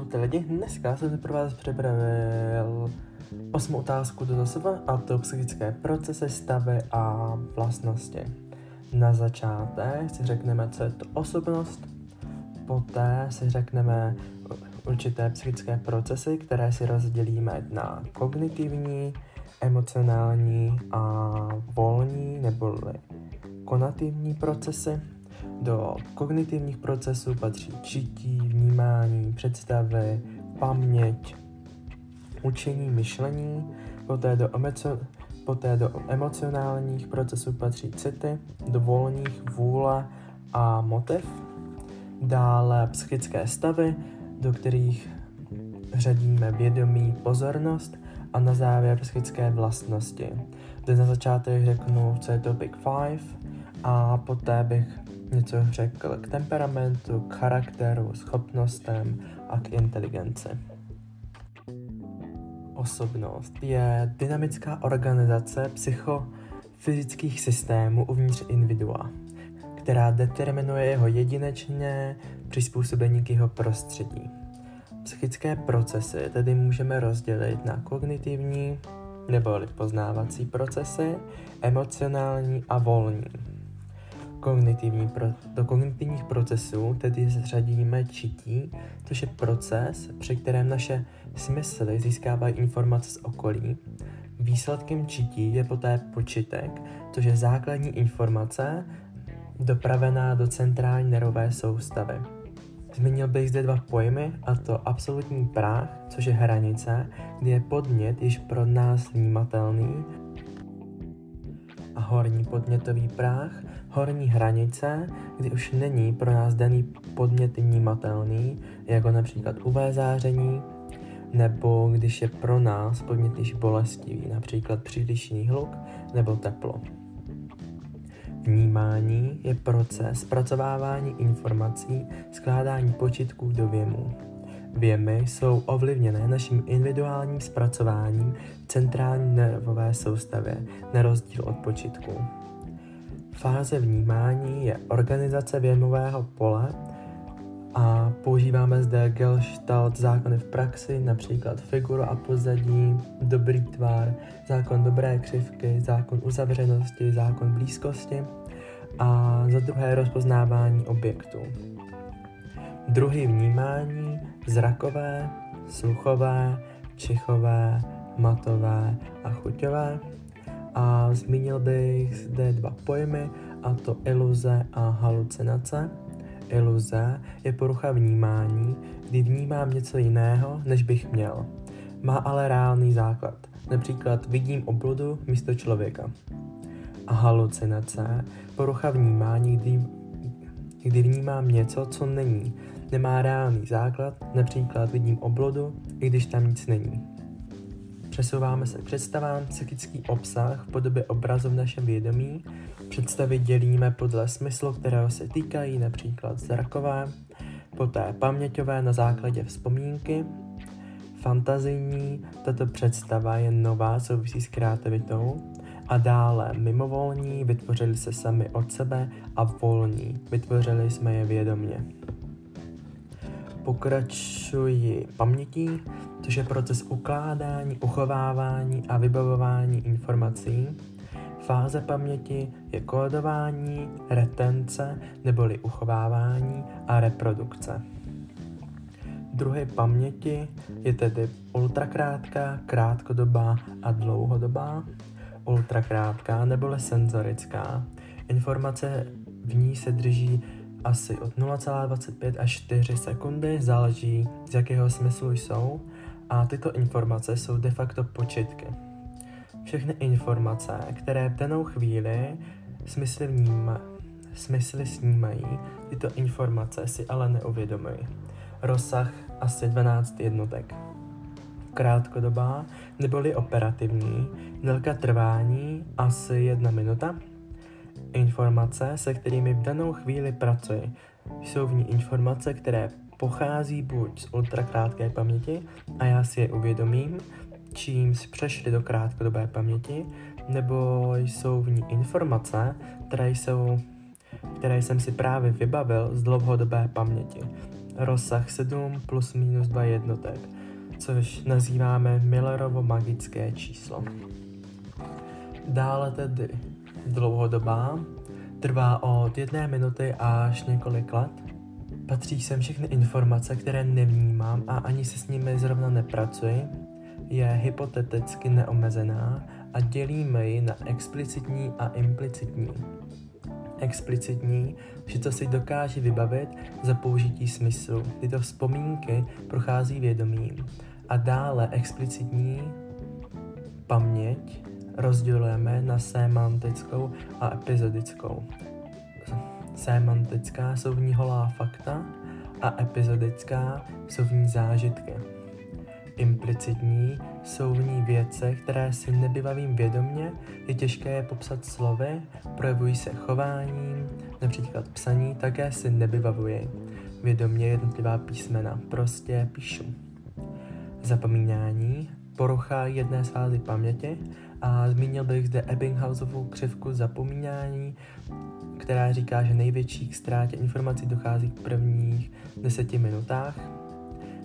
ty lidi, dneska jsem si pro vás připravil osmou otázku do sebe a to psychické procesy, stavy a vlastnosti. Na začátek si řekneme, co je to osobnost, poté si řekneme určité psychické procesy, které si rozdělíme na kognitivní, emocionální a volní neboli konativní procesy. Do kognitivních procesů patří čití, vnímání, představy, paměť, učení, myšlení, poté do, emocio- poté do emocionálních procesů patří city, do volných vůle a motiv, dále psychické stavy, do kterých řadíme vědomí, pozornost a na závěr psychické vlastnosti. Zde na začátek řeknu, co je to Big Five a poté bych něco řekl k temperamentu, k charakteru, schopnostem a k inteligenci. Osobnost je dynamická organizace psychofyzických systémů uvnitř individua, která determinuje jeho jedinečné přizpůsobení k jeho prostředí. Psychické procesy tedy můžeme rozdělit na kognitivní neboli poznávací procesy, emocionální a volní. Kognitivní pro, do kognitivních procesů tedy zřadíme čití, což je proces, při kterém naše smysly získávají informace z okolí. Výsledkem čití je poté počitek, což je základní informace dopravená do centrální nervové soustavy. Zmínil bych zde dva pojmy, a to absolutní práh, což je hranice, kdy je podnět již pro nás vnímatelný, a horní podnětový práh, horní hranice, kdy už není pro nás daný podnět vnímatelný, jako například UV záření, nebo když je pro nás podnět již bolestivý, například přílišný hluk nebo teplo. Vnímání je proces zpracovávání informací, skládání počitků do věmů. Věmy jsou ovlivněné naším individuálním zpracováním centrální nervové soustavě, na rozdíl od počitků. Fáze vnímání je organizace věmového pole a používáme zde Gestalt zákony v praxi, například figuru a pozadí, dobrý tvar, zákon dobré křivky, zákon uzavřenosti, zákon blízkosti a za druhé rozpoznávání objektů. Druhy vnímání zrakové, sluchové, čichové, matové a chuťové. A zmínil bych zde dva pojmy, a to iluze a halucinace. Iluze je porucha vnímání, kdy vnímám něco jiného, než bych měl. Má ale reálný základ. Například vidím obludu místo člověka. A halucinace, porucha vnímání, kdy, kdy vnímám něco, co není. Nemá reálný základ, například vidím oblodu, i když tam nic není. Přesouváme se k představám, psychický obsah v podobě obrazu v našem vědomí. Představy dělíme podle smyslu, kterého se týkají, například zrakové, poté paměťové na základě vzpomínky, fantazijní, tato představa je nová, souvisí s kreativitou, a dále mimovolní, vytvořili se sami od sebe a volní, vytvořili jsme je vědomě. Pokračuji pamětí, což je proces ukládání, uchovávání a vybavování informací. Fáze paměti je kódování, retence neboli uchovávání a reprodukce. Druhy paměti je tedy ultrakrátká, krátkodobá a dlouhodobá. Ultrakrátká neboli senzorická. Informace v ní se drží asi od 0,25 až 4 sekundy, záleží z jakého smyslu jsou a tyto informace jsou de facto početky. Všechny informace, které v danou chvíli smysly, vníma, smysly snímají, tyto informace si ale neuvědomují. Rozsah asi 12 jednotek. Krátkodobá neboli operativní, délka trvání asi jedna minuta. Informace, se kterými v danou chvíli pracuji, jsou v ní informace, které pochází buď z ultrakrátké paměti a já si je uvědomím, čímž přešly do krátkodobé paměti, nebo jsou v ní informace, které jsou které jsem si právě vybavil z dlouhodobé paměti. rozsah 7 plus minus 2 jednotek, což nazýváme Millerovo magické číslo. Dále tedy dlouhodobá, trvá od jedné minuty až několik let. Patří sem všechny informace, které nevnímám a ani se s nimi zrovna nepracuji. Je hypoteticky neomezená a dělíme ji na explicitní a implicitní. Explicitní, že to si dokáže vybavit za použití smyslu. Tyto vzpomínky prochází vědomím. A dále explicitní paměť rozdělujeme na semantickou a epizodickou. Semantická jsou v ní holá fakta a epizodická jsou v ní zážitky. Implicitní jsou v ní věce, které si nebývavím vědomně, je těžké je popsat slovy, projevují se chováním, například psaní, také si nevybavuji vědomě jednotlivá písmena, prostě píšu. Zapomínání, porucha jedné z fázy paměti a zmínil bych zde Ebbinghausovou křivku zapomínání, která říká, že největší k ztrátě informací dochází v prvních deseti minutách.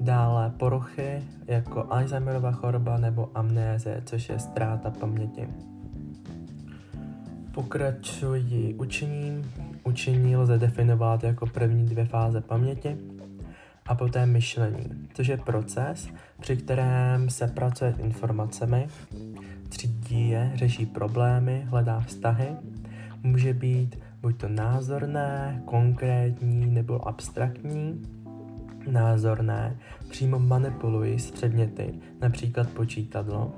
Dále poruchy jako Alzheimerova choroba nebo amnéze, což je ztráta paměti. Pokračuji učením. Učení lze definovat jako první dvě fáze paměti a poté myšlení, což je proces, při kterém se pracuje s informacemi, třídí je, řeší problémy, hledá vztahy. Může být buď to názorné, konkrétní nebo abstraktní. Názorné přímo manipuluji s předměty, například počítadlo.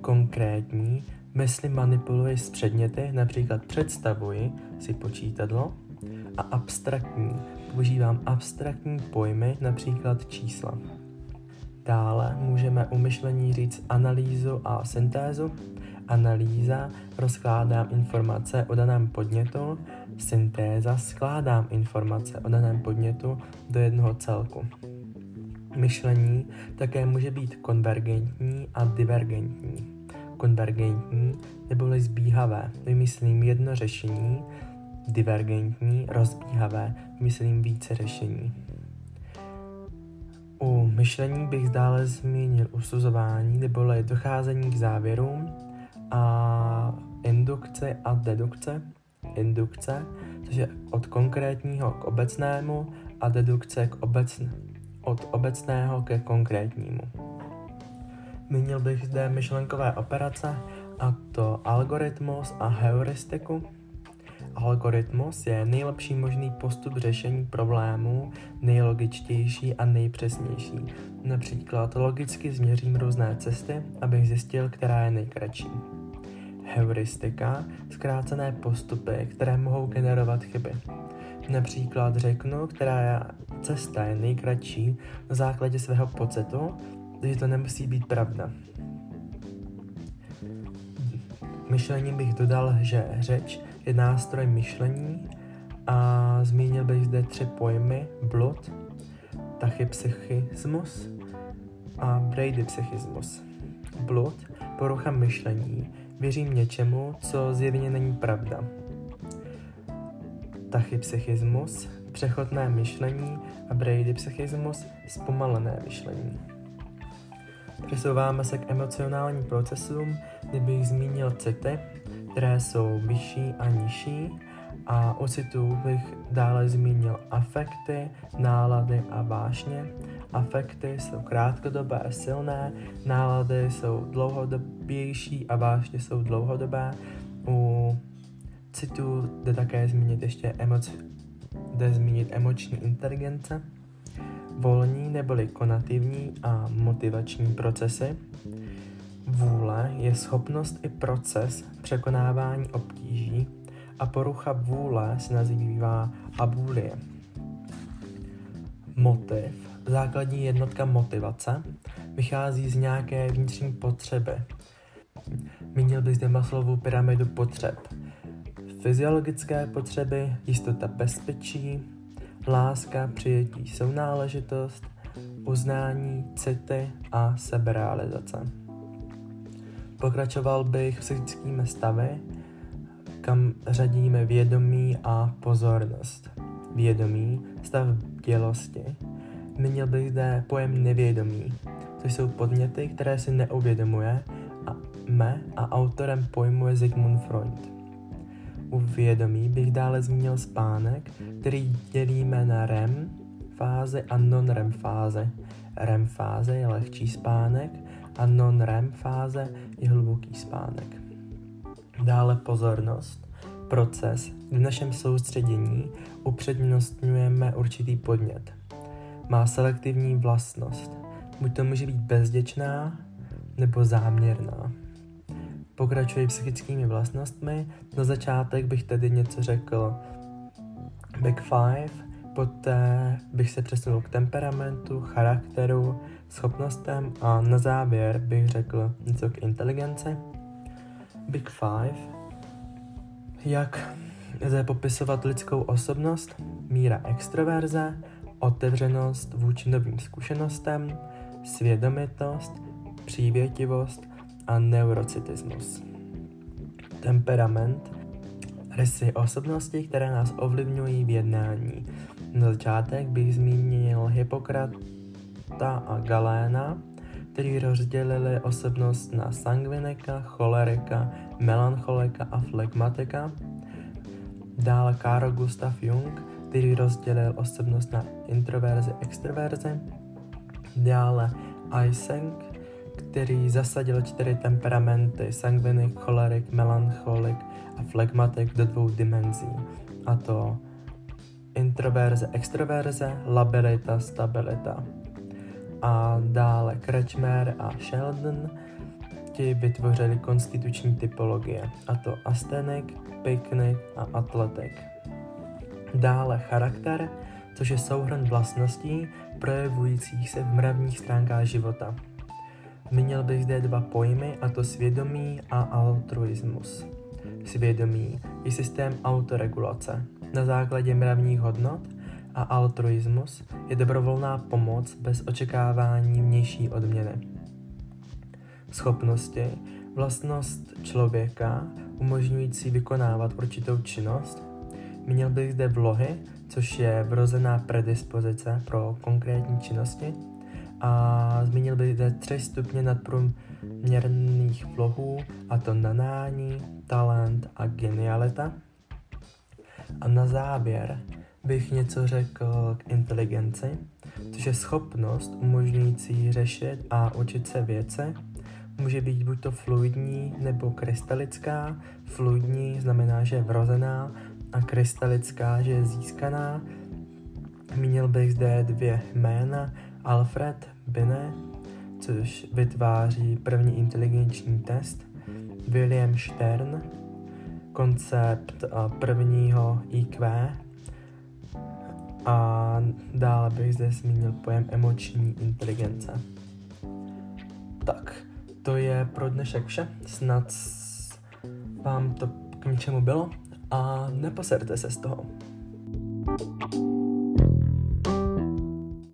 Konkrétní mysli manipuluji s předměty, například představuji si počítadlo. A abstraktní používám abstraktní pojmy, například čísla. Dále můžeme u myšlení říct analýzu a syntézu. Analýza rozkládám informace o daném podnětu, syntéza skládám informace o daném podnětu do jednoho celku. Myšlení také může být konvergentní a divergentní. Konvergentní neboli zbíhavé, vymyslím jedno řešení, divergentní, rozbíhavé, vymyslím více řešení. U myšlení bych dále zmínil usuzování neboli docházení k závěrům a indukce a dedukce. Indukce, což je od konkrétního k obecnému a dedukce k obecn- od obecného ke konkrétnímu. Zmínil bych zde myšlenkové operace, a to algoritmus a heuristiku, Algoritmus je nejlepší možný postup řešení problémů, nejlogičtější a nejpřesnější. Například logicky změřím různé cesty, abych zjistil, která je nejkratší. Heuristika, zkrácené postupy, které mohou generovat chyby. Například řeknu, která cesta je nejkratší na základě svého pocitu, že to nemusí být pravda. Myšlením bych dodal, že řeč je nástroj myšlení a zmínil bych zde tři pojmy blud, tachypsychismus a bradypsychismus. Blud, porucha myšlení, věřím něčemu, co zjevně není pravda. Tachypsychismus, přechodné myšlení a bradypsychismus, zpomalené myšlení. Přesouváme se k emocionálním procesům, kdybych zmínil city, které jsou vyšší a nižší a u citů bych dále zmínil afekty, nálady a vášně. Afekty jsou krátkodobé a silné, nálady jsou dlouhodobější a vášně jsou dlouhodobé. U citů jde také zmínit ještě emoci, jde zmínit emoční inteligence, volní neboli konativní a motivační procesy. Vůle je schopnost i proces překonávání obtíží a porucha vůle se nazývá abulie. Motiv, základní jednotka motivace, vychází z nějaké vnitřní potřeby. Mínil bych zde Maslovu pyramidu potřeb. Fyziologické potřeby, jistota bezpečí, láska, přijetí, sounáležitost, uznání, city a seberealizace. Pokračoval bych psychickými stavy, kam řadíme vědomí a pozornost. Vědomí, stav bdělosti, Zmínil bych zde pojem nevědomí, což jsou podněty, které si neuvědomuje a me a autorem pojmu je Sigmund Freud. U vědomí bych dále zmínil spánek, který dělíme na REM fáze a non-REM fáze. REM fáze je lehčí spánek a non-REM fáze je hluboký spánek. Dále pozornost, proces, v našem soustředění upřednostňujeme určitý podnět. Má selektivní vlastnost. Buď to může být bezděčná nebo záměrná. Pokračuje psychickými vlastnostmi. Na začátek bych tedy něco řekl Big Five, poté bych se přesunul k temperamentu, charakteru, schopnostem a na závěr bych řekl něco k inteligenci. Big Five. Jak lze popisovat lidskou osobnost? Míra extroverze, otevřenost vůči novým zkušenostem, svědomitost, přívětivost a neurocitismus. Temperament, rysy osobnosti, které nás ovlivňují v jednání. Na začátek bych zmínil Hippokrata a Galéna, kteří rozdělili osobnost na sangvinika, cholerika, melancholika a flegmatika. Dále Carl Gustav Jung, který rozdělil osobnost na introverzi, extroverzi. Dále Eysenck, který zasadil čtyři temperamenty, sangvinik, cholerik, melancholik a flegmatik do dvou dimenzí, a to introverze, extroverze, labilita, stabilita. A dále Kretschmer a Sheldon ti vytvořili konstituční typologie, a to astenik, piknik a atletik. Dále charakter, což je souhrn vlastností projevujících se v mravních stránkách života. Zmínil bych zde dva pojmy, a to svědomí a altruismus. Svědomí je systém autoregulace na základě mravních hodnot a altruismus je dobrovolná pomoc bez očekávání vnější odměny. Schopnosti, vlastnost člověka umožňující vykonávat určitou činnost, měl bych zde vlohy, což je vrozená predispozice pro konkrétní činnosti, a zmínil bych zde tři stupně nadprůměrných vlohů, a to nanání, talent a genialita. A na závěr bych něco řekl k inteligenci, což je schopnost umožňující řešit a učit se věci. Může být buď to fluidní nebo krystalická. Fluidní znamená, že je vrozená a krystalická, že je získaná. Měl bych zde dvě jména, Alfred Binet, což vytváří první inteligenční test, William Stern, koncept prvního IQ a dále bych zde zmínil pojem emoční inteligence. Tak, to je pro dnešek vše. Snad vám to k něčemu bylo a neposerte se z toho. thank you